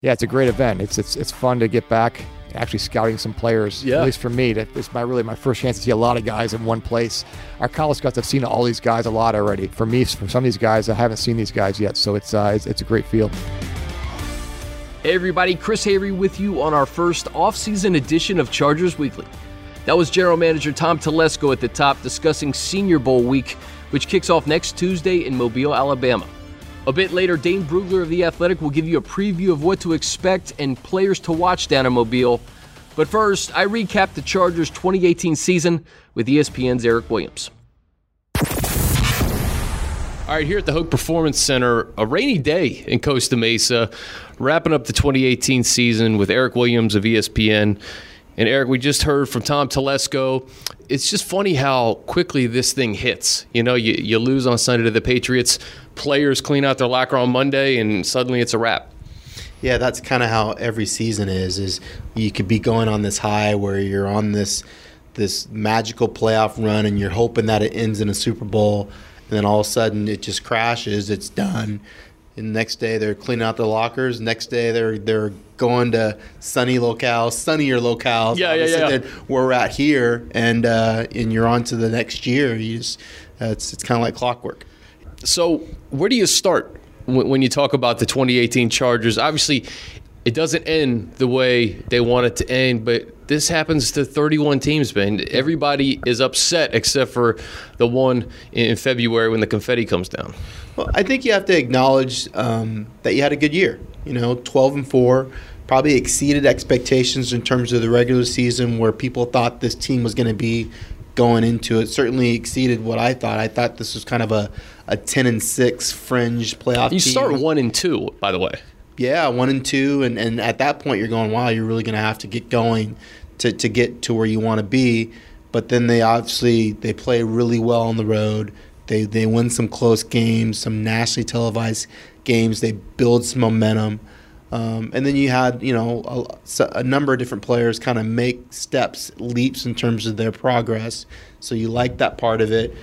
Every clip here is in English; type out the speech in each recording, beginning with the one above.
Yeah, it's a great event. It's it's it's fun to get back actually scouting some players. Yeah. At least for me, that it's my really my first chance to see a lot of guys in one place. Our college scouts have seen all these guys a lot already. For me, for some of these guys, I haven't seen these guys yet. So it's uh, it's, it's a great field. Hey everybody, Chris Hayre with you on our first off-season edition of Chargers Weekly. That was General Manager Tom Telesco at the top discussing Senior Bowl week, which kicks off next Tuesday in Mobile, Alabama. A bit later, Dane Brugler of The Athletic will give you a preview of what to expect and players to watch down in Mobile. But first, I recap the Chargers 2018 season with ESPN's Eric Williams. All right, here at the Hoag Performance Center, a rainy day in Costa Mesa, wrapping up the 2018 season with Eric Williams of ESPN. And Eric, we just heard from Tom Telesco. It's just funny how quickly this thing hits. You know, you, you lose on Sunday to the Patriots, players clean out their locker on Monday, and suddenly it's a wrap. Yeah, that's kind of how every season is. Is you could be going on this high where you're on this this magical playoff run, and you're hoping that it ends in a Super Bowl and then all of a sudden it just crashes. It's done. And next day they're cleaning out their lockers. Next day they're they're going to sunny locales, sunnier locales. Yeah, yeah, yeah. Where we're at here, and uh, and you're on to the next year. You just uh, it's it's kind of like clockwork. So where do you start when, when you talk about the 2018 Chargers? Obviously, it doesn't end the way they want it to end, but this happens to 31 teams, man. Everybody is upset except for the one in February when the confetti comes down. Well, I think you have to acknowledge um, that you had a good year. You know, 12 and 4, probably exceeded expectations in terms of the regular season where people thought this team was going to be going into it. Certainly exceeded what I thought. I thought this was kind of a, a 10 and 6 fringe playoff You team. start 1 and 2, by the way. Yeah, 1 and 2 and and at that point you're going, "Wow, you're really going to have to get going to to get to where you want to be." But then they obviously they play really well on the road. They they win some close games, some nationally televised games. They build some momentum, um, and then you had you know a, a number of different players kind of make steps, leaps in terms of their progress. So you like that part of it,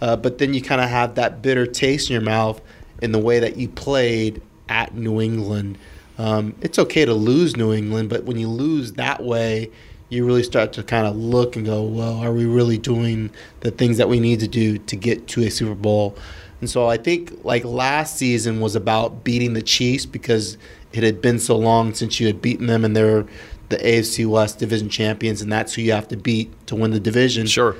uh, but then you kind of have that bitter taste in your mouth in the way that you played at New England. Um, it's okay to lose New England, but when you lose that way, you really start to kind of look and go, well, are we really doing the things that we need to do to get to a Super Bowl? And so I think like last season was about beating the Chiefs because it had been so long since you had beaten them and they're the AFC West division champions and that's who you have to beat to win the division. Sure.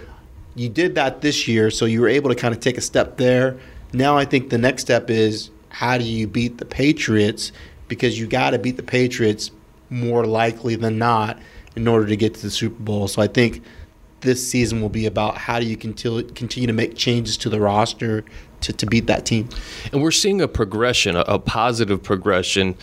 You did that this year, so you were able to kind of take a step there. Now I think the next step is how do you beat the Patriots? Because you got to beat the Patriots more likely than not in order to get to the Super Bowl. So I think this season will be about how do you continue to make changes to the roster to, to beat that team. And we're seeing a progression, a positive progression.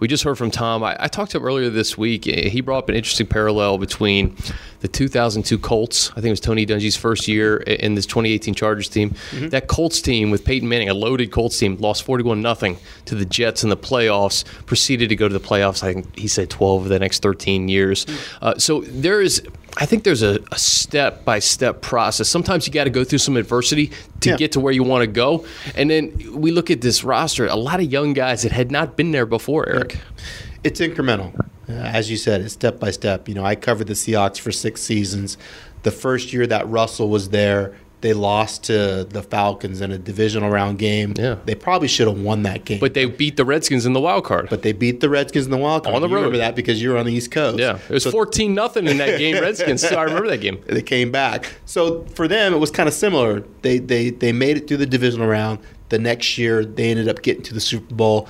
We just heard from Tom. I, I, talked to him earlier this week. He brought up an interesting parallel between the 2002 Colts. I think it was Tony Dungy's first year in this 2018 Chargers team. Mm-hmm. That Colts team with Peyton Manning, a loaded Colts team, lost 41 nothing to the Jets in the playoffs. Proceeded to go to the playoffs. I think he said 12 of the next 13 years. Mm-hmm. Uh, so there is I think there's a, step by step process. Sometimes you got to go through some adversity to yeah. get to where you want to go. And then we look at this roster, a lot of young guys that had not been there before, Eric. It's incremental. Uh, as you said, it's step by step. You know, I covered the Seahawks for six seasons. The first year that Russell was there, they lost to the Falcons in a divisional round game. Yeah. They probably should have won that game. But they beat the Redskins in the wild card. But they beat the Redskins in the wild card. On the you road. remember that because you were on the East Coast. Yeah. It was so, 14 nothing in that game, Redskins. So I remember that game. They came back. So for them, it was kind of similar. They, they, they made it through the divisional round. The next year, they ended up getting to the Super Bowl.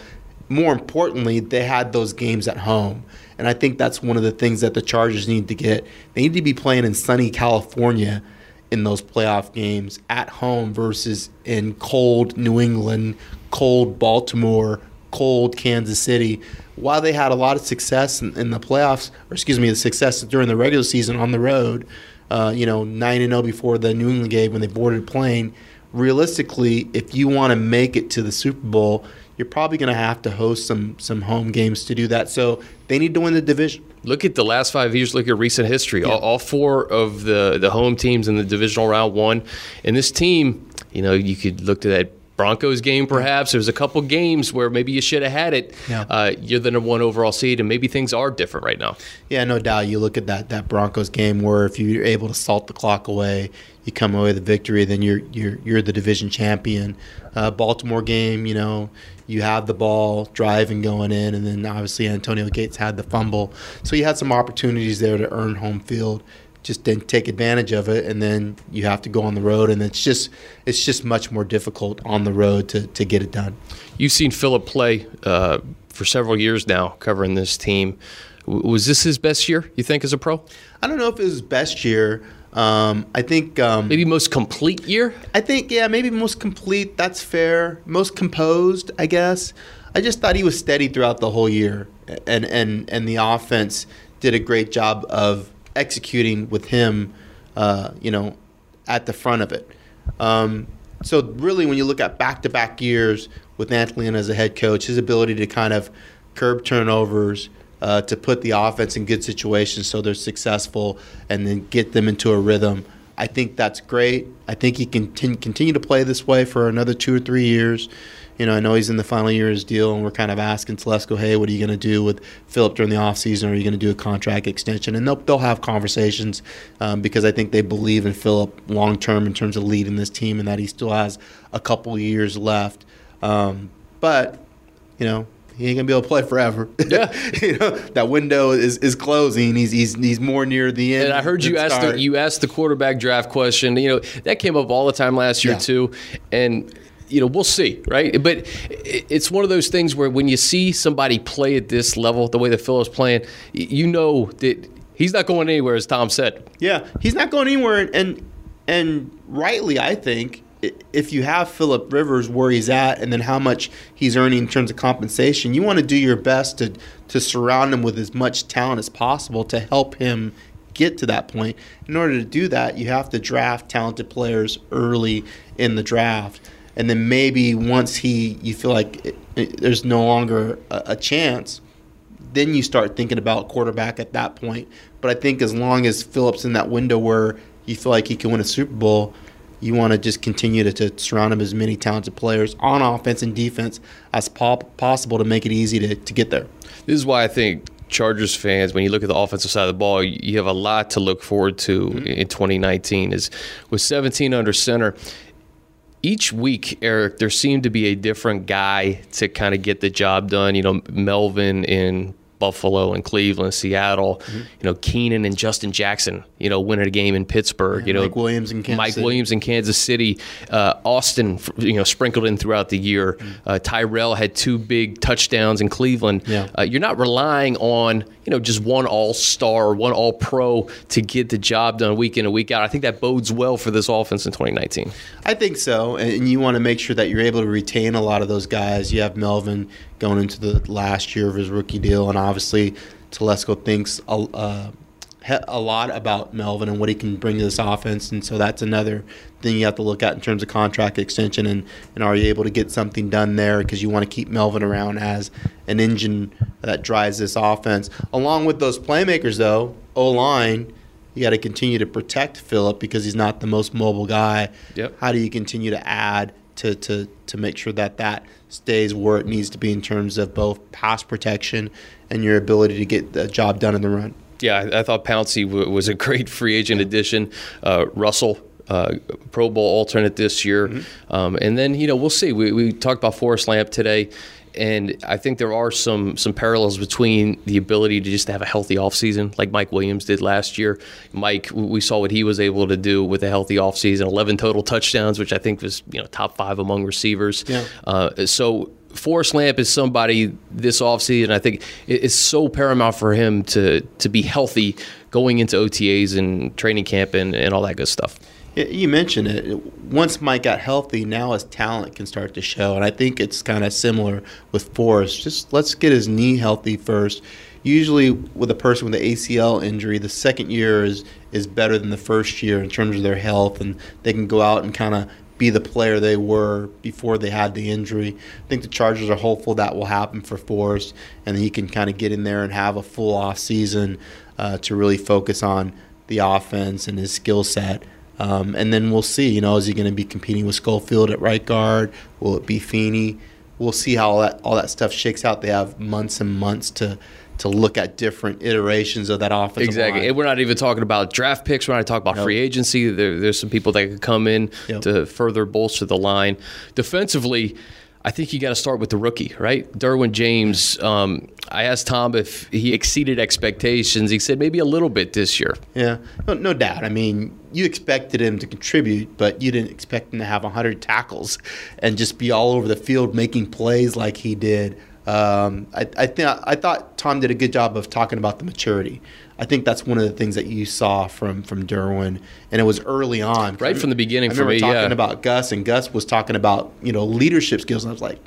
More importantly, they had those games at home. And I think that's one of the things that the Chargers need to get. They need to be playing in sunny California – in those playoff games at home versus in cold New England, cold Baltimore, cold Kansas City. While they had a lot of success in, in the playoffs, or excuse me, the success during the regular season on the road, uh, you know, 9 0 before the New England game when they boarded a plane, realistically, if you want to make it to the Super Bowl, you're probably going to have to host some some home games to do that. So they need to win the division. Look at the last five years. Look at recent history. Yeah. All, all, four of the the home teams in the divisional round won, and this team, you know, you could look to that Broncos game, perhaps. There's a couple games where maybe you should have had it. Yeah. Uh, you're the number one overall seed, and maybe things are different right now. Yeah, no doubt. You look at that that Broncos game where if you're able to salt the clock away, you come away with a victory, then you're you're you're the division champion. Uh, Baltimore game, you know, you have the ball driving going in, and then obviously Antonio Gates had the fumble, so you had some opportunities there to earn home field. Just didn't take advantage of it, and then you have to go on the road, and it's just it's just much more difficult on the road to to get it done. You've seen Philip play uh, for several years now, covering this team. W- was this his best year? You think as a pro? I don't know if it was his best year. Um, I think um, Maybe most complete year. I think yeah, maybe most complete. That's fair. Most composed, I guess. I just thought he was steady throughout the whole year, and and and the offense did a great job of executing with him. Uh, you know, at the front of it. Um, so really, when you look at back-to-back years with Anthony as a head coach, his ability to kind of curb turnovers, uh, to put the offense in good situations so they're successful, and then get them into a rhythm. I think that's great. I think he can tin- continue to play this way for another two or three years. You know, I know he's in the final year of his deal, and we're kind of asking Telesco, hey, what are you going to do with Philip during the offseason? Are you going to do a contract extension? And they'll, they'll have conversations um, because I think they believe in Philip long term in terms of leading this team and that he still has a couple years left. Um, but, you know, he ain't gonna be able to play forever. Yeah. you know that window is, is closing. He's, he's he's more near the end. And I heard you ask the, you asked the quarterback draft question. You know that came up all the time last year Yeah. too, and you know we'll see, right? But it's one of those things where when you see somebody play at this level, the way that Phil is playing, you know that he's not going anywhere, as Tom said. Yeah, he's not going anywhere, and and rightly, I think if you have Philip Rivers where he's at, and then how much he's earning in terms of compensation, you want to do your best to to surround him with as much talent as possible to help him get to that point. In order to do that, you have to draft talented players early in the draft. And then maybe once he, you feel like it, it, there's no longer a, a chance, then you start thinking about quarterback at that point. But I think as long as Phillips in that window where you feel like he can win a Super Bowl, you want to just continue to, to surround him as many talented players on offense and defense as po- possible to make it easy to, to get there. This is why I think Chargers fans, when you look at the offensive side of the ball, you have a lot to look forward to mm-hmm. in 2019. Is with 17 under center. Each week, Eric, there seemed to be a different guy to kind of get the job done. You know, Melvin in Buffalo and Cleveland, Seattle. You know, Keenan and Justin Jackson. You know, winning a game in Pittsburgh. you know, Mike Williams in Kansas Mike City. Williams in Kansas City. Uh, Austin, you know, sprinkled in throughout the year. Uh, Tyrell had two big touchdowns in Cleveland. Yeah. Uh, you're not relying on you know just one All Star, one All Pro to get the job done week in and week out. I think that bodes well for this offense in 2019. I think so, and you want to make sure that you're able to retain a lot of those guys. You have Melvin going into the last year of his rookie deal, and obviously Telesco thinks a, uh, a lot about Melvin and what he can bring to this offense, and so that's another thing you have to look at in terms of contract extension and, and are you able to get something done there because you want to keep Melvin around as an engine that drives this offense. Along with those playmakers, though, O line. You got to continue to protect Philip because he's not the most mobile guy. Yep. How do you continue to add to, to, to make sure that that stays where it needs to be in terms of both pass protection and your ability to get the job done in the run? Yeah, I, I thought Pouncey w- was a great free agent addition. Uh, Russell. Uh, Pro Bowl alternate this year, um, and then you know we'll see. We, we talked about Forrest Lamp today, and I think there are some some parallels between the ability to just have a healthy offseason like Mike Williams did last year. Mike, we saw what he was able to do with a healthy offseason, 11 total touchdowns, which I think was you know top five among receivers. Yeah. Uh, so Forrest Lamp is somebody this offseason. I think it's so paramount for him to to be healthy going into OTAs and training camp and, and all that good stuff. You mentioned it. Once Mike got healthy, now his talent can start to show, and I think it's kind of similar with Forrest. Just let's get his knee healthy first. Usually, with a person with an ACL injury, the second year is is better than the first year in terms of their health, and they can go out and kind of be the player they were before they had the injury. I think the Chargers are hopeful that will happen for Forrest, and he can kind of get in there and have a full off season uh, to really focus on the offense and his skill set. Um, and then we'll see. You know, is he going to be competing with Schofield at right guard? Will it be Feeney? We'll see how all that all that stuff shakes out. They have months and months to to look at different iterations of that offensive Exactly. line. And we're not even talking about draft picks. We're not talking about Nope. free agency. There, there's some people that could come in Yep. to further bolster the line. Defensively, I think you got to start with the rookie, right? Derwin James. Um, I asked Tom if he exceeded expectations. He said maybe a little bit this year. Yeah, no, no doubt. I mean, you expected him to contribute, but you didn't expect him to have 100 tackles and just be all over the field making plays like he did. Um, I, I think I thought Tom did a good job of talking about the maturity. I think that's one of the things that you saw from from Derwin, and it was early on, Right from the beginning I for remember me, talking yeah. about Gus, and Gus was talking about you know leadership skills, and I was like,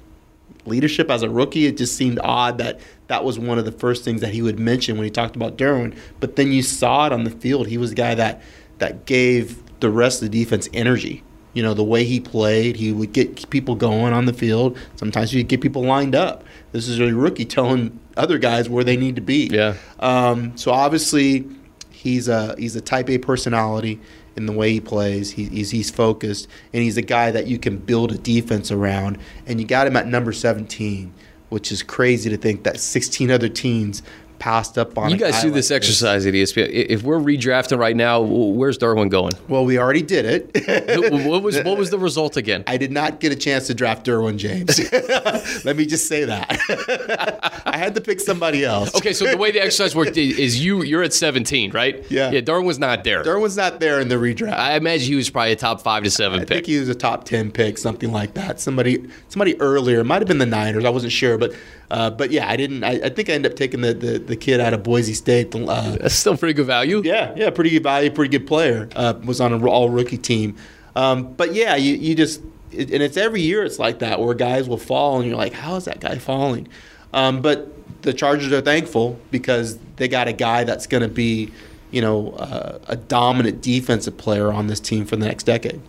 leadership as a rookie, it just seemed odd that that was one of the first things that he would mention when he talked about Derwin. But then you saw it on the field. He was the guy that that gave the rest of the defense energy. You know, the way he played, he would get people going on the field. Sometimes he'd get people lined up. This is a rookie telling other guys where they need to be. Yeah. Um, so obviously, he's a he's a Type A personality in the way he plays. He, he's he's focused, and he's a guy that you can build a defense around. And you got him at number 17, which is crazy to think that 16 other teams passed up on. You guys guy do like this exercise at E ESPN. If we're redrafting right now, where's Derwin going? Well, we already did it. what was what was the result again? I did not get a chance to draft Derwin James. Let me just say that. I had to pick somebody else. Okay, so the way the exercise worked is- you you're at 17, right? Yeah. Yeah, Derwin was not there. Derwin's not there in the redraft. I imagine he was probably a top five to seven I pick. think he was a top ten pick, something like that. Somebody, somebody earlier. It might have been the Niners. I wasn't sure, but, uh, but yeah, I didn't. I, I think I ended up taking the, the, the kid out of Boise State. Uh, That's still pretty good value. yeah, yeah, pretty good value, pretty good player. Uh, was on an all rookie team. Um, but yeah, you, you just it, and it's every year it's like that where guys will fall and you're like, how is that guy falling? Um, but the Chargers are thankful because they got a guy that's going to be, you know, uh, a dominant defensive player on this team for the next decade.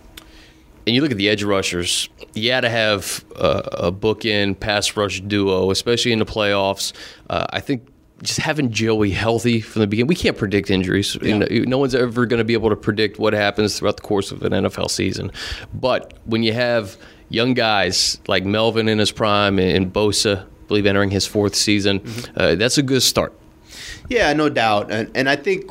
And you look at the edge rushers, you had to have uh, a bookend pass rush duo, especially in the playoffs. Uh, I think just having Joey healthy from the beginning, we can't predict injuries. You know, no one's ever going to be able to predict what happens throughout the course of an NFL season. But when you have young guys like Melvin in his prime and Bosa, I believe entering his fourth season, uh, that's a good start. Yeah, no doubt. And, and I think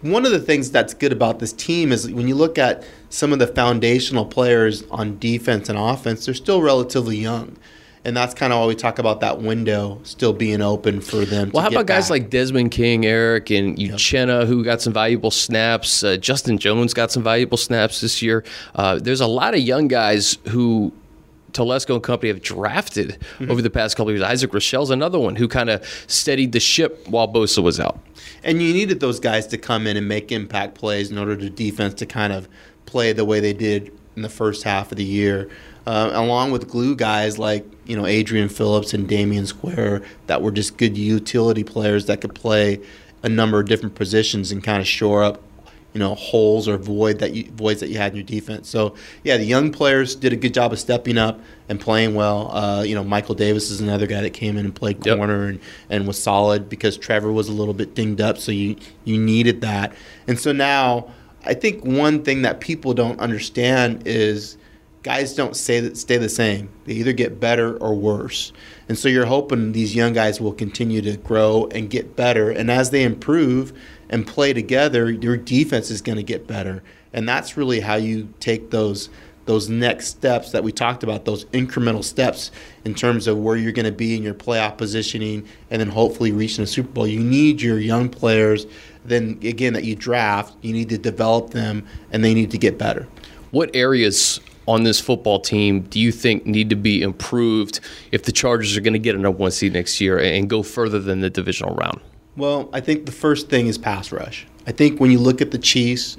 one of the things that's good about this team is when you look at some of the foundational players on defense and offense, they're still relatively young. And that's kind of why we talk about that window still being open for them. Well, to how about guys back. like Desmond King, Eric, and Uchenna, who got some valuable snaps? Uh, Justin Jones got some valuable snaps this year. Uh, there's a lot of young guys who Telesco and company have drafted Mm-hmm. over the past couple of years. Isaac Rochell's another one who kind of steadied the ship while Bosa was out. And you needed those guys to come in and make impact plays in order to defense to kind of play the way they did in the first half of the year, uh, along with glue guys like you know Adrian Phillips and Damion Square that were just good utility players that could play a number of different positions and kind of shore up you know holes or void that you voids that you had in your defense. So yeah, the young players did a good job of stepping up and playing well. Uh, you know, Michael Davis is another guy that came in and played Yep. corner and, and was solid because Trevor was a little bit dinged up, so you you needed that. And so now I think one thing that people don't understand is guys don't stay stay the same. They either get better or worse. And so you're hoping these young guys will continue to grow and get better. And as they improve and play together, your defense is going to get better. And that's really how you take those those next steps that we talked about, those incremental steps in terms of where you're going to be in your playoff positioning and then hopefully reaching a Super Bowl. You need your young players, then again, that you draft, you need to develop them and they need to get better. What areas on this football team do you think need to be improved if the Chargers are going to get a number one seed next year and go further than the divisional round? Well, I think the first thing is pass rush. I think when you look at the Chiefs,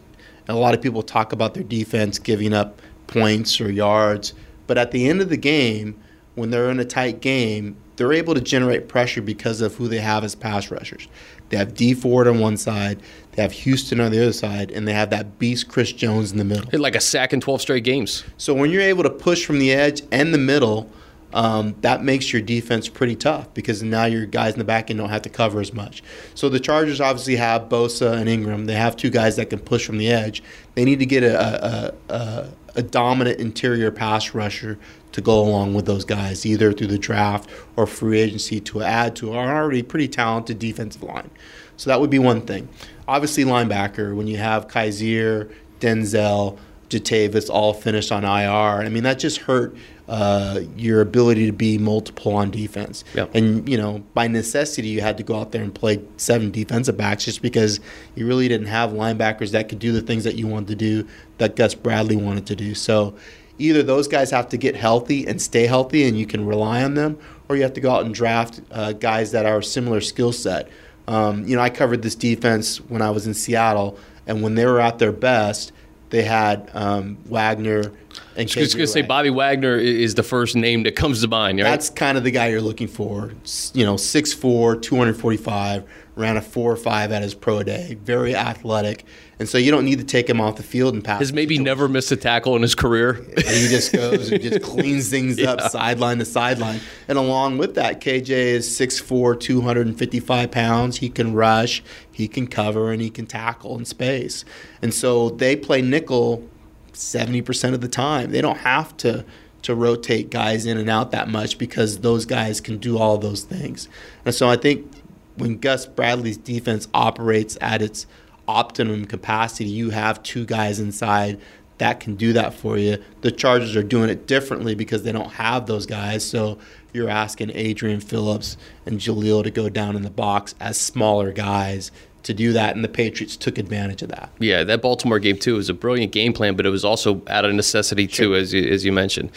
and a lot of people talk about their defense giving up points or yards, but at the end of the game, when they're in a tight game, they're able to generate pressure because of who they have as pass rushers. They have Dee Ford on one side, they have Houston on the other side, and they have that beast Chris Jones in the middle. Hit like a sack in 12 straight games. So when you're able to push from the edge and the middle, um, that makes your defense pretty tough because now your guys in the back end don't have to cover as much. So the Chargers obviously have Bosa and Ingram. They have two guys that can push from the edge. They need to get a, a, a, a dominant interior pass rusher to go along with those guys, either through the draft or free agency to add to our already pretty talented defensive line. So that would be one thing. Obviously, linebacker, when you have Kyzir, Denzel, Jatavis all finished on IR, I mean, that just hurt uh, your ability to be multiple on defense. Yep. And, you know, by necessity, you had to go out there and play seven defensive backs just because you really didn't have linebackers that could do the things that you wanted to do, that Gus Bradley wanted to do. So either those guys have to get healthy and stay healthy and you can rely on them, or you have to go out and draft uh, guys that are a similar skill set. Um, you know, I covered this defense when I was in Seattle, and when they were at their best, they had um, Wagner and I was going to say Bobby Wagner is the first name that comes to mind, right? That's kind of the guy you're looking for. You know, 6'4", 245, ran a four or five at his pro day. Very athletic. And so you don't need to take him off the field and pass. Has maybe never missed a tackle in his career. he just goes and just cleans things yeah. up sideline to sideline. And along with that, KJ is 6'4", 255 pounds. He can rush, he can cover, and he can tackle in space. And so they play nickel 70% of the time. They don't have to to rotate guys in and out that much because those guys can do all those things. And so I think when Gus Bradley's defense operates at its optimum capacity, you have two guys inside that can do that for you. The Chargers are doing it differently because they don't have those guys. So you're asking Adrian Phillips and Jahleel to go down in the box as smaller guys to do that, and the Patriots took advantage of that. Yeah, that Baltimore game too was a brilliant game plan, but it was also out of necessity sure. too, as you, as you mentioned.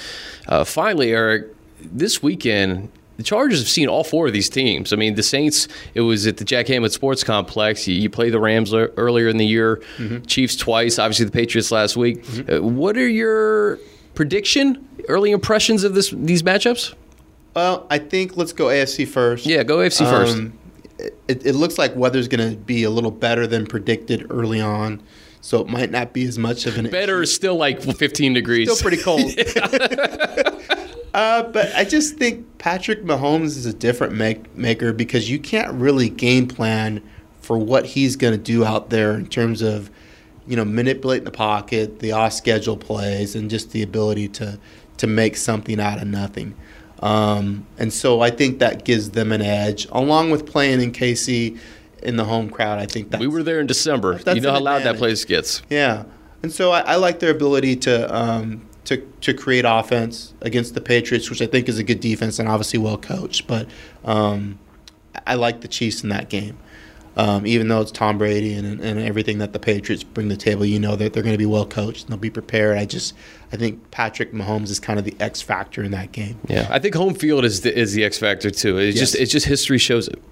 Uh, finally, Eric, this weekend the Chargers have seen all four of these teams. I mean, the Saints, it was at the Jack Hammett Sports Complex. You, you play the Rams earlier in the year, mm-hmm. Chiefs twice, obviously the Patriots last week. Mm-hmm. Uh, what are your prediction, early impressions of this these matchups? Well, I think let's go AFC first. Yeah, go AFC um, first it, it looks like weather's going to be a little better than predicted early on. So it might not be as much of an better issue. is still like 15 degrees. Still pretty cold. uh, but I just think Patrick Mahomes is a different make, maker because you can't really game plan for what he's going to do out there in terms of, you know, manipulating the pocket, the off schedule plays, and just the ability to to make something out of nothing. Um, and so I think that gives them an edge, along with playing in KC in the home crowd. I think that we were there in December. You know how loud that place gets. Yeah, and so I, I like their ability to um, to to create offense against the Patriots, which I think is a good defense and obviously well coached. But um, I like the Chiefs in that game. Um, even though it's Tom Brady and, and everything that the Patriots bring to the table, you know that they're going to be well coached and they'll be prepared. I just I think Patrick Mahomes is kind of the X factor in that game. Yeah, I think home field is the, is the X factor too. It's yes. just it's just history shows it.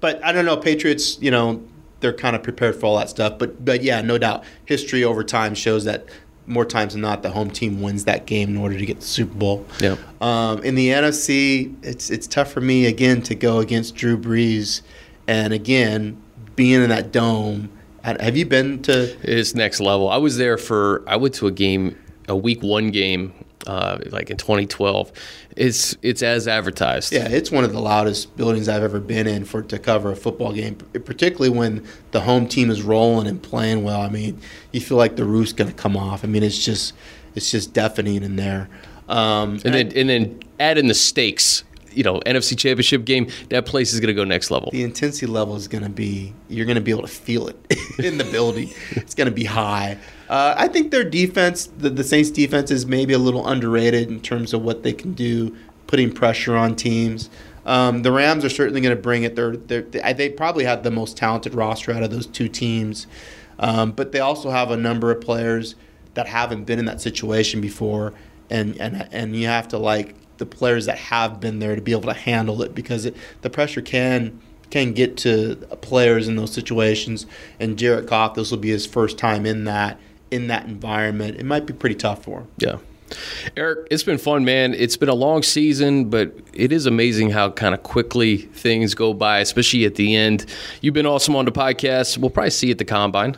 But I don't know, Patriots. You know, they're kind of prepared for all that stuff. But but yeah, no doubt, history over time shows that more times than not, the home team wins that game in order to get the Super Bowl. Yeah. Um, in the NFC, it's it's tough for me again to go against Drew Brees and again, being in that dome. Have you been to? It's next level. I was there for. I went to a game, a week one game, uh, like in 2012. It's it's as advertised. Yeah, it's one of the loudest buildings I've ever been in for to cover a football game, particularly when the home team is rolling and playing well. I mean, you feel like the roof's going to come off. I mean, it's just it's just deafening in there. Um, and, and, then and then add in the stakes you know NFC Championship game, that place is going to go next level. The intensity level is going to be you're going to be able to feel it in the building. it's going to be high. Uh, I think their defense, the, the Saints' defense, is maybe a little underrated in terms of what they can do, putting pressure on teams. Um, the Rams are certainly going to bring it. They're, they're, they probably have the most talented roster out of those two teams, um, but they also have a number of players that haven't been in that situation before, and and and you have to like the players that have been there to be able to handle it because it, the pressure can can get to players in those situations. And Jared Goff, this will be his first time in that in that environment. It might be pretty tough for him. Yeah. Eric, it's been fun, man. It's been a long season, but it is amazing how kind of quickly things go by, especially at the end. You've been awesome on the podcast. We'll probably see you at the combine.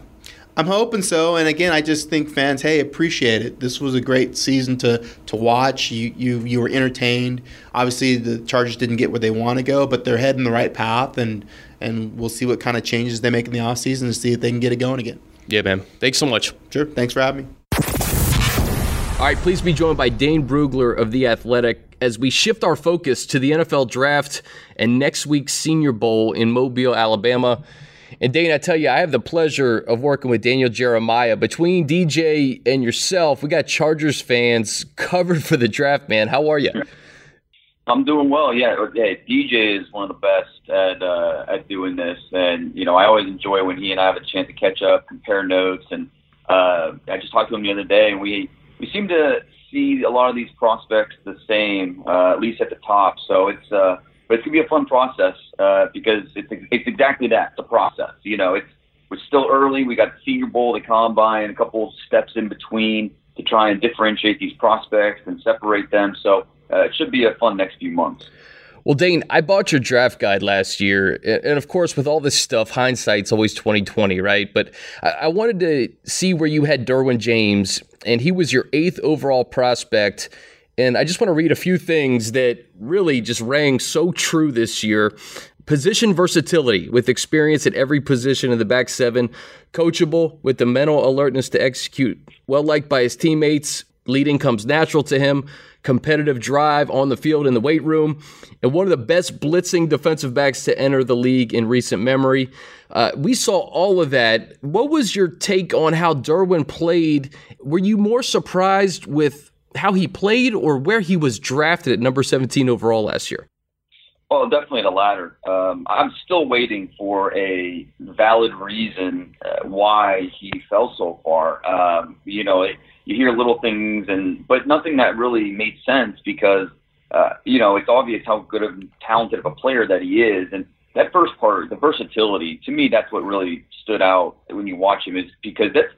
I'm hoping so. And again, I just think fans, hey, appreciate it. This was a great season to to watch. You you you were entertained. Obviously, the Chargers didn't get where they want to go, but they're heading the right path, and and we'll see what kind of changes they make in the offseason to see if they can get it going again. Yeah, man. Thanks so much. Sure. Thanks for having me. All right, please be joined by Dane Brugler of The Athletic as we shift our focus to the NFL draft and next week's Senior Bowl in Mobile, Alabama. And Dane, I tell you, I have the pleasure of working with Daniel Jeremiah. Between DJ and yourself, we got Chargers fans covered for the draft, man. How are you? I'm doing well. Yeah, yeah. DJ is one of the best at uh, at doing this, and you know, I always enjoy when he and I have a chance to catch up, compare notes, and uh, I just talked to him the other day, and we we seem to see a lot of these prospects the same, uh, at least at the top. So it's uh, but it's gonna be a fun process uh, because it's it's exactly that. A process. You know, it's we're still early. We got the Senior Bowl, the Combine, a couple steps in between to try and differentiate these prospects and separate them. So uh, it should be a fun next few months. Well, Dane, I bought your draft guide last year, and of course, with all this stuff, hindsight's always twenty twenty, right? But I wanted to see where you had Derwin James, and he was your eighth overall prospect and I just want to read a few things that really just rang so true this year. Position versatility with experience at every position in the back seven, coachable with the mental alertness to execute, well liked by his teammates, leading comes natural to him, competitive drive on the field in the weight room, and one of the best blitzing defensive backs to enter the league in recent memory. Uh, we saw all of that. What was your take on how Derwin played? Were you more surprised with how he played or where he was drafted at number 17 overall last year? Well, definitely the latter. Um, I'm still waiting for a valid reason uh, why he fell so far. Um, you know, it, you hear little things, and but nothing that really made sense because uh, you know it's obvious how good of talented of a player that he is, and that first part, the versatility, to me, that's what really stood out when you watch him, is because that's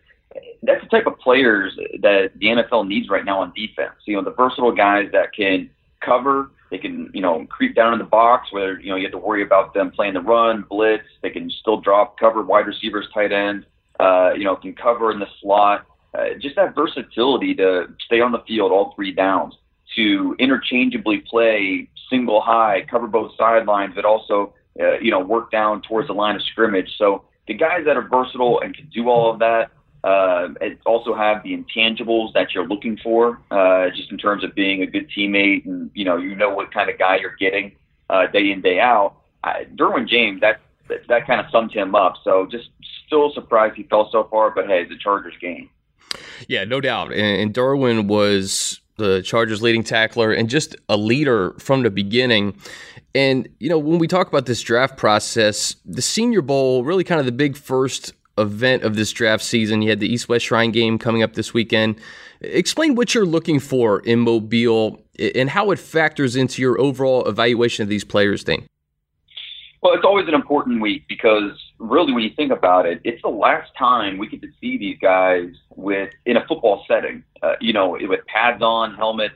that's the type of players that the NFL needs right now on defense. You know, the versatile guys that can cover, they can, you know, creep down in the box where, you know, you have to worry about them playing the run, blitz, they can still drop, cover wide receivers, tight end, uh, you know, can cover in the slot. Uh, just that versatility to stay on the field all three downs, to interchangeably play single high, cover both sidelines, but also, uh, you know, work down towards the line of scrimmage. So the guys that are versatile and can do all of that, uh, also have the intangibles that you're looking for, uh, just in terms of being a good teammate and you know you know what kind of guy you're getting uh, day in day out. I, Derwin James, that that, that kind of sums him up. So just still surprised he fell so far, but hey, it's Chargers game. Yeah, no doubt. And, and Derwin was the Chargers' leading tackler and just a leader from the beginning. And you know, when we talk about this draft process, the Senior Bowl really kind of the big first event of this draft season. You had the East West Shrine game coming up this weekend. Explain what you're looking for in Mobile and how it factors into your overall evaluation of these players, Thing. Well, it's always an important week because really, when you think about it, it's the last time we get to see these guys with in a football setting. Uh, you know, with pads on, helmets.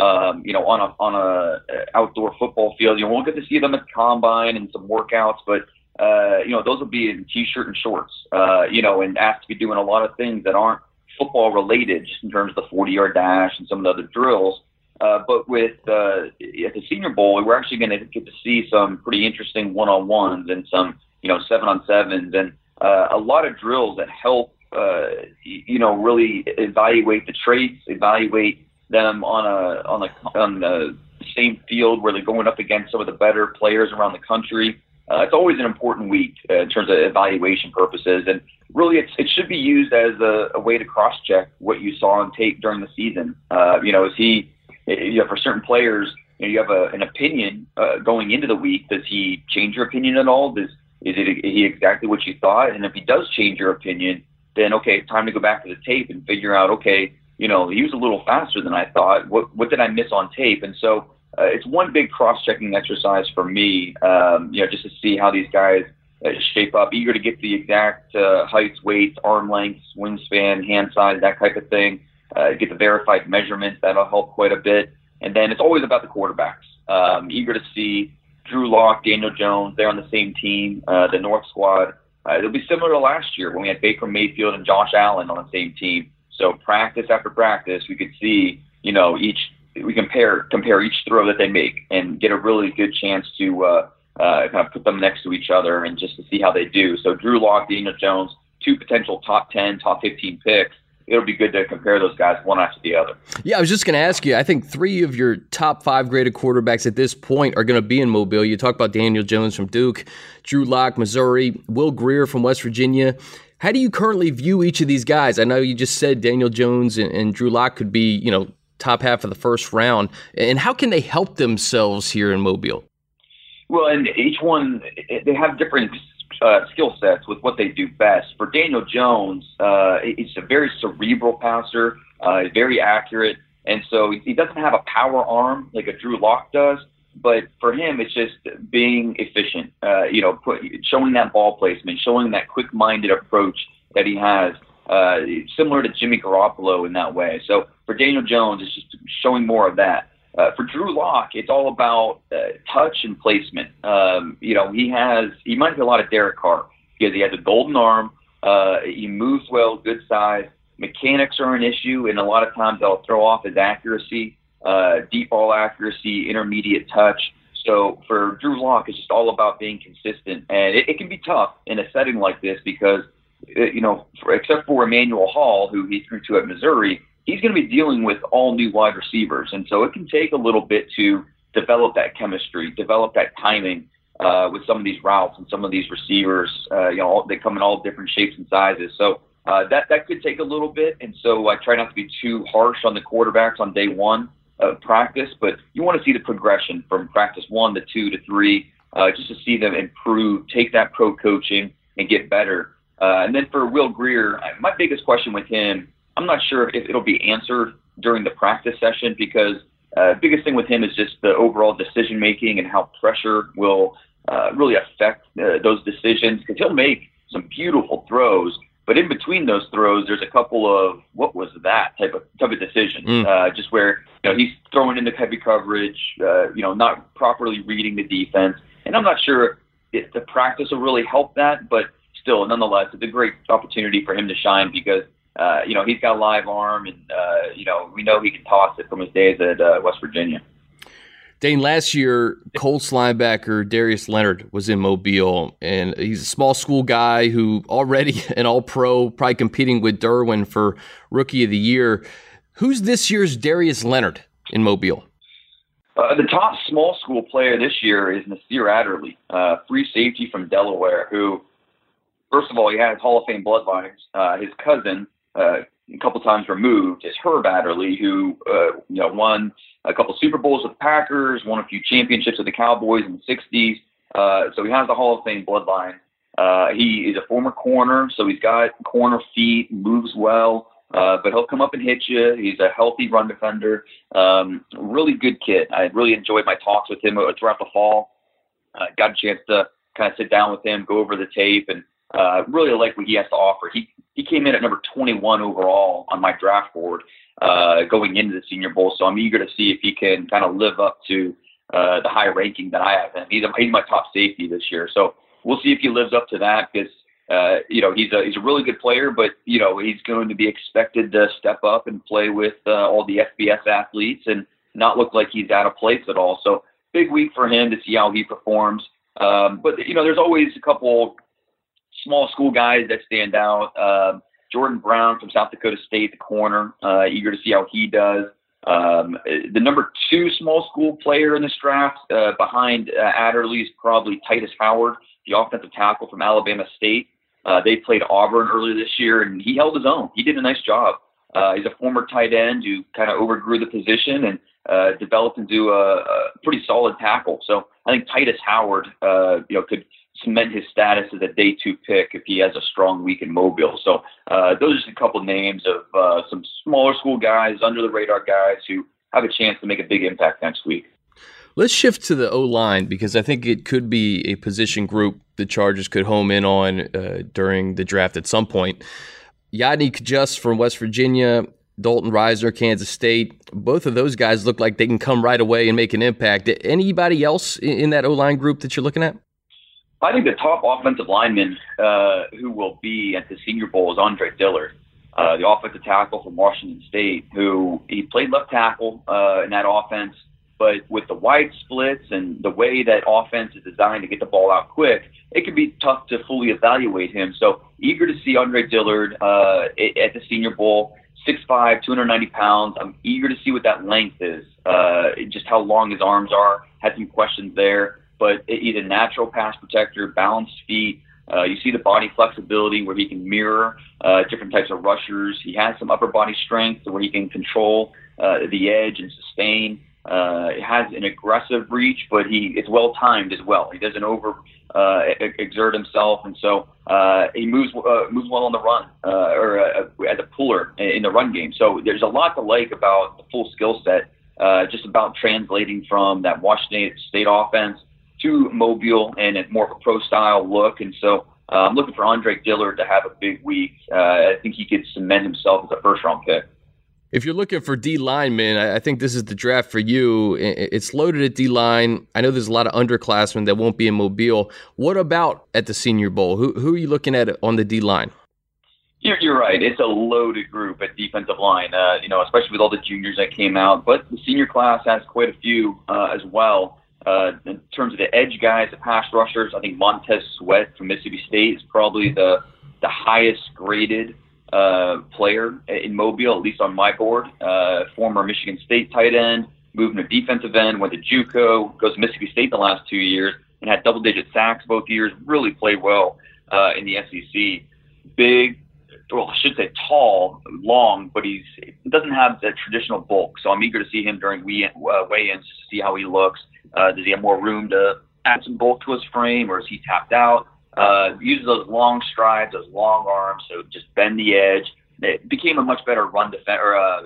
Um, you know, on a on a uh, outdoor football field. You won't get to see them at combine and some workouts, but uh, you know, those will be in t-shirt and shorts, uh, you know, and asked to be doing a lot of things that aren't football related, just in terms of the 40-yard dash and some of the other drills. Uh, but with uh, at the Senior Bowl, we're actually going to get to see some pretty interesting one-on-ones and some, you know, seven-on-sevens and uh, a lot of drills that help, uh, you know, really evaluate the traits, evaluate them on a on the on the same field where they're going up against some of the better players around the country uh, it's always an important week uh, in terms of evaluation purposes, and really, it should be used as a, a way to cross-check what you saw on tape during the season. Uh, you know, is he? You know, for certain players, you, know, you have a, an opinion uh, going into the week. Does he change your opinion at all? Does is it is he exactly what you thought? And if he does change your opinion, then okay, it's time to go back to the tape and figure out. Okay, you know, he was a little faster than I thought. What what did I miss on tape? And so uh, it's one big cross-checking exercise for me. Um, you know, just to see how these guys uh, shape up. Eager to get the exact uh, heights, weights, arm lengths, wingspan, hand size, that type of thing. Uh, get the verified measurements. That'll help quite a bit. And then it's always about the quarterbacks. Um, eager to see Drew Lock, Daniel Jones. They're on the same team, uh, the North squad. uh, it'll be similar to last year when we had Baker Mayfield and Josh Allen on the same team. So practice after practice, we could see, you know, each we compare compare each throw that they make and get a really good chance to uh, uh, kind of put them next to each other and just to see how they do. So Drew Lock, Daniel Jones, two potential top ten, top fifteen picks it'll be good to compare those guys one after the other. Yeah, I was just going to ask you. I think three of your top five graded quarterbacks at this point are going to be in Mobile. You talk about Daniel Jones from Duke, Drew Lock, Missouri, Will Grier from West Virginia. How do you currently view each of these guys? I know you just said Daniel Jones and, and Drew Lock could be, you know, top half of the first round. And how can they help themselves here in Mobile? Well, and each one they have different uh, skill sets with what they do best. For Daniel Jones, uh, he's a very cerebral passer, uh, very accurate, and so he doesn't have a power arm like a Drew Lock does. But for him, it's just being efficient. Uh, you know, put, showing that ball placement, showing that quick-minded approach that he has, uh, similar to Jimmy Garoppolo in that way. So for Daniel Jones, it's just showing more of that. Uh, for Drew Lock, it's all about uh, touch and placement. Um, you know, he has he might be a lot of Derek Carr because he has a golden arm. Uh, he moves well, good size. Mechanics are an issue, and a lot of times they'll throw off his accuracy, uh, deep ball accuracy, intermediate touch. So for Drew Lock, it's just all about being consistent, and it, it can be tough in a setting like this because, you know, for, except for Emmanuel Hall, who he threw to at Missouri, he's going to be dealing with all new wide receivers, and so it can take a little bit to develop that chemistry, develop that timing uh, with some of these routes and some of these receivers. Uh, you know, they come in all different shapes and sizes, so uh, that that could take a little bit. And so I try not to be too harsh on the quarterbacks on day one of practice, but you want to see the progression from practice one to two to three, uh, just to see them improve, take that pro coaching, and get better. Uh, and then for Will Grier, my biggest question with him I'm not sure if it'll be answered during the practice session because uh, biggest thing with him is just the overall decision making and how pressure will uh, really affect uh, those decisions because he'll make some beautiful throws, but in between those throws, there's a couple of what was that type of type of decision, mm. uh, just where you know he's throwing into heavy coverage, uh, you know, not properly reading the defense, and I'm not sure if the practice will really help that, but still, nonetheless, it's a great opportunity for him to shine because uh, you know, he's got a live arm, and uh, you know, we know he can toss it from his days at uh, West Virginia. Dane, last year, Colts linebacker Darius Leonard was in Mobile, and he's a small school guy who already an All Pro, probably competing with Derwin for Rookie of the Year. Who's this year's Darius Leonard in Mobile? Uh, the top small school player this year is Nasir Adderley, uh, free safety from Delaware, who, first of all, he has Hall of Fame bloodlines. Uh, his cousin, uh, a couple times removed is Herb Adderley, who uh, you know won a couple Super Bowls with the Packers, won a few championships with the Cowboys in the '60s. Uh, so he has the Hall of Fame bloodline. Uh, he is a former corner, so he's got corner feet, moves well, uh, but he'll come up and hit you. He's a healthy run defender. Um, really good kid. I really enjoyed my talks with him throughout the fall. Uh, got a chance to kind of sit down with him, go over the tape, and uh, really like what he has to offer. He he came in at number 21 overall on my draft board uh, going into the Senior Bowl. So I'm eager to see if he can kind of live up to uh, the high ranking that I have him. He's, he's my top safety this year. So we'll see if he lives up to that because. Uh, you know he's a he's a really good player, but you know he's going to be expected to step up and play with uh, all the FBS athletes and not look like he's out of place at all. So big week for him to see how he performs. Um, but you know, there's always a couple small school guys that stand out. Uh, Jordan Brown from South Dakota State, the corner. Uh, eager to see how he does. Um, the number two small school player in this draft uh, behind uh, Adderley is probably Tytus Howard, the offensive tackle from Alabama State. Uh, they played Auburn earlier this year, and he held his own. He did a nice job. Uh, he's a former tight end who kind of overgrew the position and uh, developed into a, a pretty solid tackle. So I think Tytus Howard, uh, you know, could cement his status as a day two pick if he has a strong week in Mobile. So uh, those are just a couple names of uh, some smaller school guys, under the radar guys who have a chance to make a big impact next week. Let's shift to the O line because I think it could be a position group the Chargers could home in on uh, during the draft at some point. Yodny Cajuste from West Virginia, Dalton Risner, Kansas State. Both of those guys look like they can come right away and make an impact. Anybody else in that O line group that you're looking at? I think the top offensive lineman uh, who will be at the Senior Bowl is Andre Dillard, uh, the offensive tackle from Washington State, who he played left tackle uh, in that offense. But with the wide splits and the way that offense is designed to get the ball out quick, it could be tough to fully evaluate him. So eager to see Andre Dillard uh, at the Senior Bowl. 6'5", 290 pounds. I'm eager to see what that length is, uh, just how long his arms are. Had some questions there but he's a natural pass protector, balanced feet. Uh, you see the body flexibility where he can mirror uh, different types of rushers. He has some upper body strength where he can control uh, the edge and sustain. Uh, has an aggressive reach, but he it's well timed as well. He doesn't over uh, exert himself, and so uh, he moves uh, moves well on the run uh, or uh, as a puller in the run game. So there's a lot to like about the full skill set. Uh, just about translating from that Washington State offense to Mobile and a more of a pro style look. And so uh, I'm looking for Andre Dillard to have a big week. Uh, I think he could cement himself as a first round pick. If you're looking for D linemen, I think this is the draft for you. It's loaded at D line. I know there's a lot of underclassmen that won't be in Mobile. What about at the Senior Bowl? Who, who are you looking at on the D line? You're, you're right. It's a loaded group at defensive line, uh, you know, especially with all the juniors that came out. But the senior class has quite a few uh, as well. Uh, in terms of the edge guys, the pass rushers, I think Montez Sweat from Mississippi State is probably the the highest graded uh, player in Mobile, at least on my board. Uh, former Michigan State tight end, moved to defensive end, went to JUCO, goes to Mississippi State the last two years, and had double digit sacks both years. Really played well uh, in the SEC. Big, well, I should say tall, long, but he's doesn't have the traditional bulk. So I'm eager to see him during weigh-ins to see how he looks. Uh, does he have more room to add some bulk to his frame, or is he tapped out? Uh, uses those long strides, those long arms, so just bend the edge. It became a much better run defender, uh,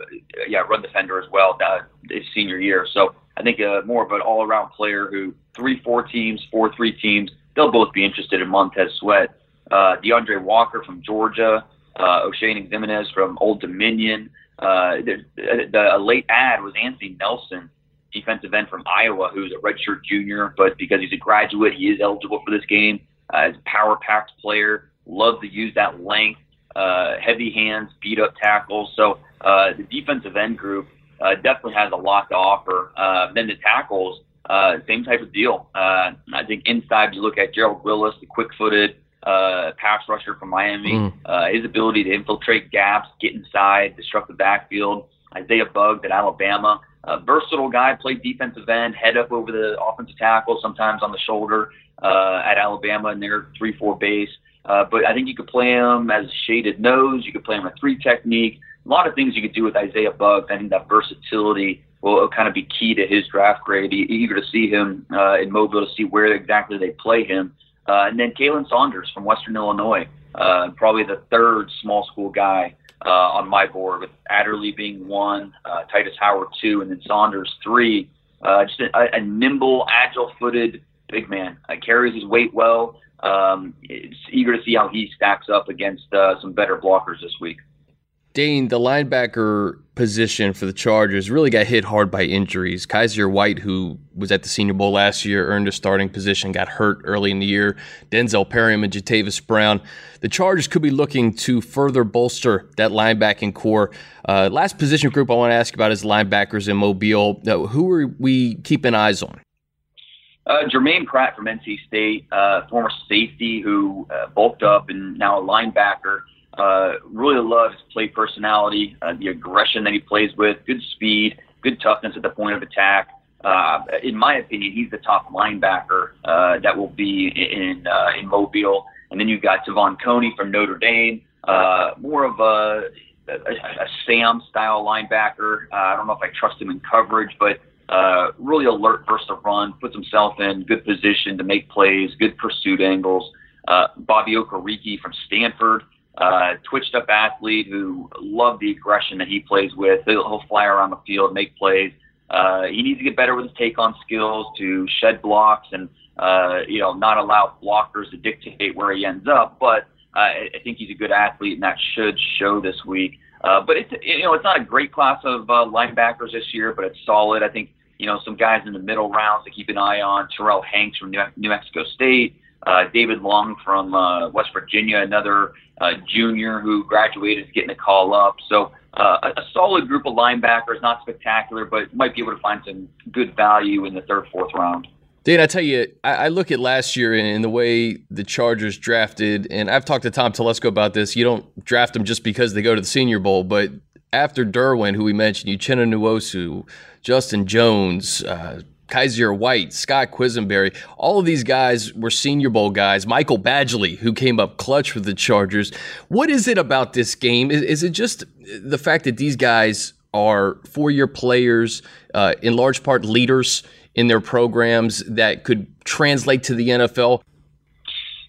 yeah, run defender as well uh, his senior year. So I think uh, more of an all-around player who three, four teams, four, three teams, they'll both be interested in Montez Sweat. Uh, D'Andre Walker from Georgia, uh, Oshane Ximines from Old Dominion. Uh, the, the, a late ad was Anthony Nelson defensive end from Iowa who's a redshirt junior, but because he's a graduate, he is eligible for this game. Uh, a power packed player, loves to use that length, uh, heavy hands, beat up tackles. So uh, the defensive end group uh, definitely has a lot to offer. Uh, then the tackles, uh, same type of deal. Uh, I think inside you look at Gerald Willis, the quick footed uh, pass rusher from Miami, mm. uh, his ability to infiltrate gaps, get inside, disrupt the backfield. Isaiah Buggs at Alabama a versatile guy, played defensive end, head up over the offensive tackle, sometimes on the shoulder uh, at Alabama in their three-four base. Uh, but I think you could play him as a shaded nose. You could play him a three technique. A lot of things you could do with Isaiah Buggs. I think that versatility will kind of be key to his draft grade. Eager to see him uh, in Mobile to see where exactly they play him. Uh, and then Khalen Saunders from Western Illinois, uh, probably the third small school guy uh, on my board, with Adderley being one, uh, Tytus Howard two, and then Saunders three. Uh, just a, a nimble, agile-footed big man. Uh, carries his weight well. Um, it's eager to see how he stacks up against uh, some better blockers this week. Dane, the linebacker position for the Chargers really got hit hard by injuries. Kyzir White, who was at the Senior Bowl last year, earned a starting position, got hurt early in the year. Denzel Perryman and Jatavis Brown. The Chargers could be looking to further bolster that linebacking corps. Uh, last position group I want to ask about is linebackers in Mobile. Uh, who are we keeping eyes on? Uh, Jermaine Pratt from NC State, uh, former safety who uh, bulked up and now a linebacker. Uh, really love his play personality, uh, the aggression that he plays with, good speed, good toughness at the point of attack. Uh, in my opinion, he's the top linebacker uh, that will be in uh, in Mobile. And then you've got Te'von Coney from Notre Dame, uh, more of a, a, a Sam style linebacker. Uh, I don't know if I trust him in coverage, but uh, really alert versus the run, puts himself in good position to make plays, good pursuit angles. Uh, Bobby Okereke from Stanford uh, twitched up athlete who loved the aggression that he plays with. He'll, he'll fly around the field, make plays. Uh, he needs to get better with his take on skills to shed blocks and uh, you know not allow blockers to dictate where he ends up. But uh, I think he's a good athlete, and that should show this week. Uh, but it's you know it's not a great class of uh, linebackers this year, but it's solid. I think you know some guys in the middle rounds to keep an eye on. Terrill Hanks from New, New Mexico State Uh, David Long from uh, West Virginia, another uh, junior who graduated, is getting a call up. So uh, a, a solid group of linebackers, not spectacular, but might be able to find some good value in the third, fourth round. Dan, I tell you, I, I look at last year and the way the Chargers drafted, and I've talked to Tom Telesco about this. You don't draft them just because they go to the Senior Bowl, but after Derwin, who we mentioned, Uchenna Nwosu, Justin Jones, uh, Kyzir White, Scott Quessenberry, all of these guys were Senior Bowl guys. Michael Badgley, who came up clutch with the Chargers. What is it about this game? Is, is it just the fact that these guys are four year players, uh, in large part leaders in their programs that could translate to the NFL?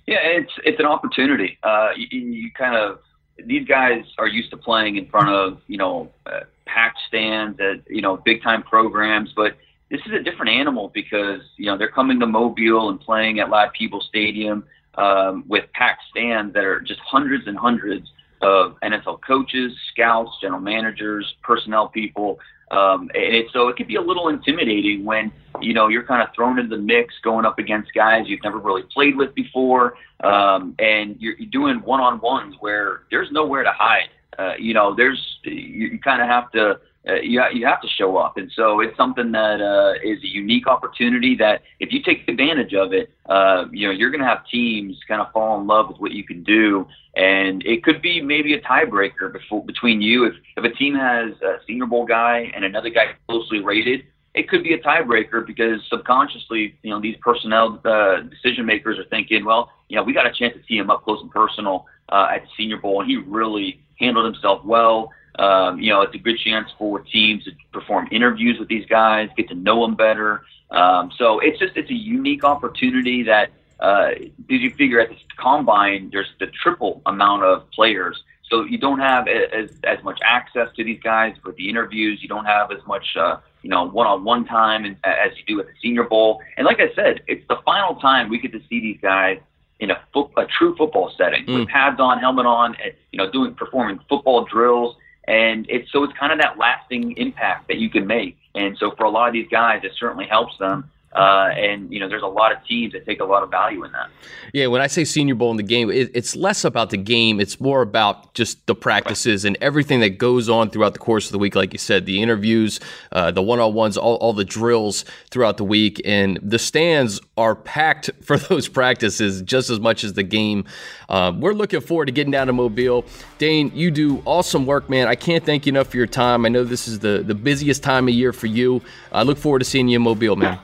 Yeah, it's it's an opportunity. Uh, you, you, kind of these guys are used to playing in front of you know uh, packed stands at you know big time programs, but this is a different animal because you know they're coming to Mobile and playing at Ladd-Peebles Stadium um, with packed stands that are just hundreds and hundreds of NFL coaches, scouts, general managers, personnel people. Um, and it, so it could be a little intimidating when you know you're kind of thrown into the mix, going up against guys you've never really played with before, um, and you're, you're doing one-on-ones where there's nowhere to hide. Uh, you know, there's you, you kind of have to uh, you, you have to show up. And so it's something that uh, is a unique opportunity that if you take advantage of it, uh, you know, you're going to have teams kind of fall in love with what you can do. And it could be maybe a tiebreaker before, between you. If, if a team has a senior bowl guy and another guy closely rated, it could be a tiebreaker because subconsciously, you know, these personnel uh, decision makers are thinking, well, you know, we got a chance to see him up close and personal uh, at the Senior Bowl, and he really handled himself well. Um, you know, it's a good chance for teams to perform interviews with these guys, get to know them better. Um, so it's just it's a unique opportunity that uh, as you figure at this combine, there's the triple amount of players. So you don't have as as much access to these guys with the interviews. You don't have as much uh, you know one-on-one time as you do at the Senior Bowl. And like I said, it's the final time we get to see these guys in a, fo- a true football setting mm. with pads on, helmet on, and, you know, doing performing football drills and it's so it's kind of that lasting impact that you can make. And so for a lot of these guys, it certainly helps them uh, and you know, there's a lot of teams that take a lot of value in that. Yeah, when I say Senior Bowl in the game, it, it's less about the game; it's more about just the practices and everything that goes on throughout the course of the week. Like you said, the interviews, uh, the one-on-ones, all, all the drills throughout the week, and the stands are packed for those practices just as much as the game. Uh, we're looking forward to getting down to Mobile. Dane, you do awesome work, man. I can't thank you enough for your time. I know this is the the busiest time of year for you. I look forward to seeing you in Mobile, man.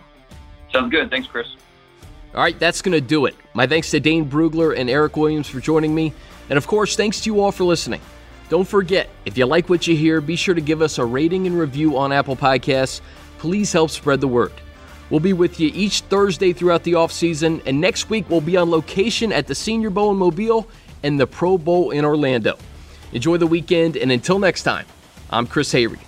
Sounds good. Thanks, Chris. All right, that's going to do it. My thanks to Dane Brugler and Eric Williams for joining me. And of course, thanks to you all for listening. Don't forget, if you like what you hear, be sure to give us a rating and review on Apple Podcasts. Please help spread the word. We'll be with you each Thursday throughout the offseason, and next week we'll be on location at the Senior Bowl in Mobile and the Pro Bowl in Orlando. Enjoy the weekend, and until next time, I'm Chris Hayre.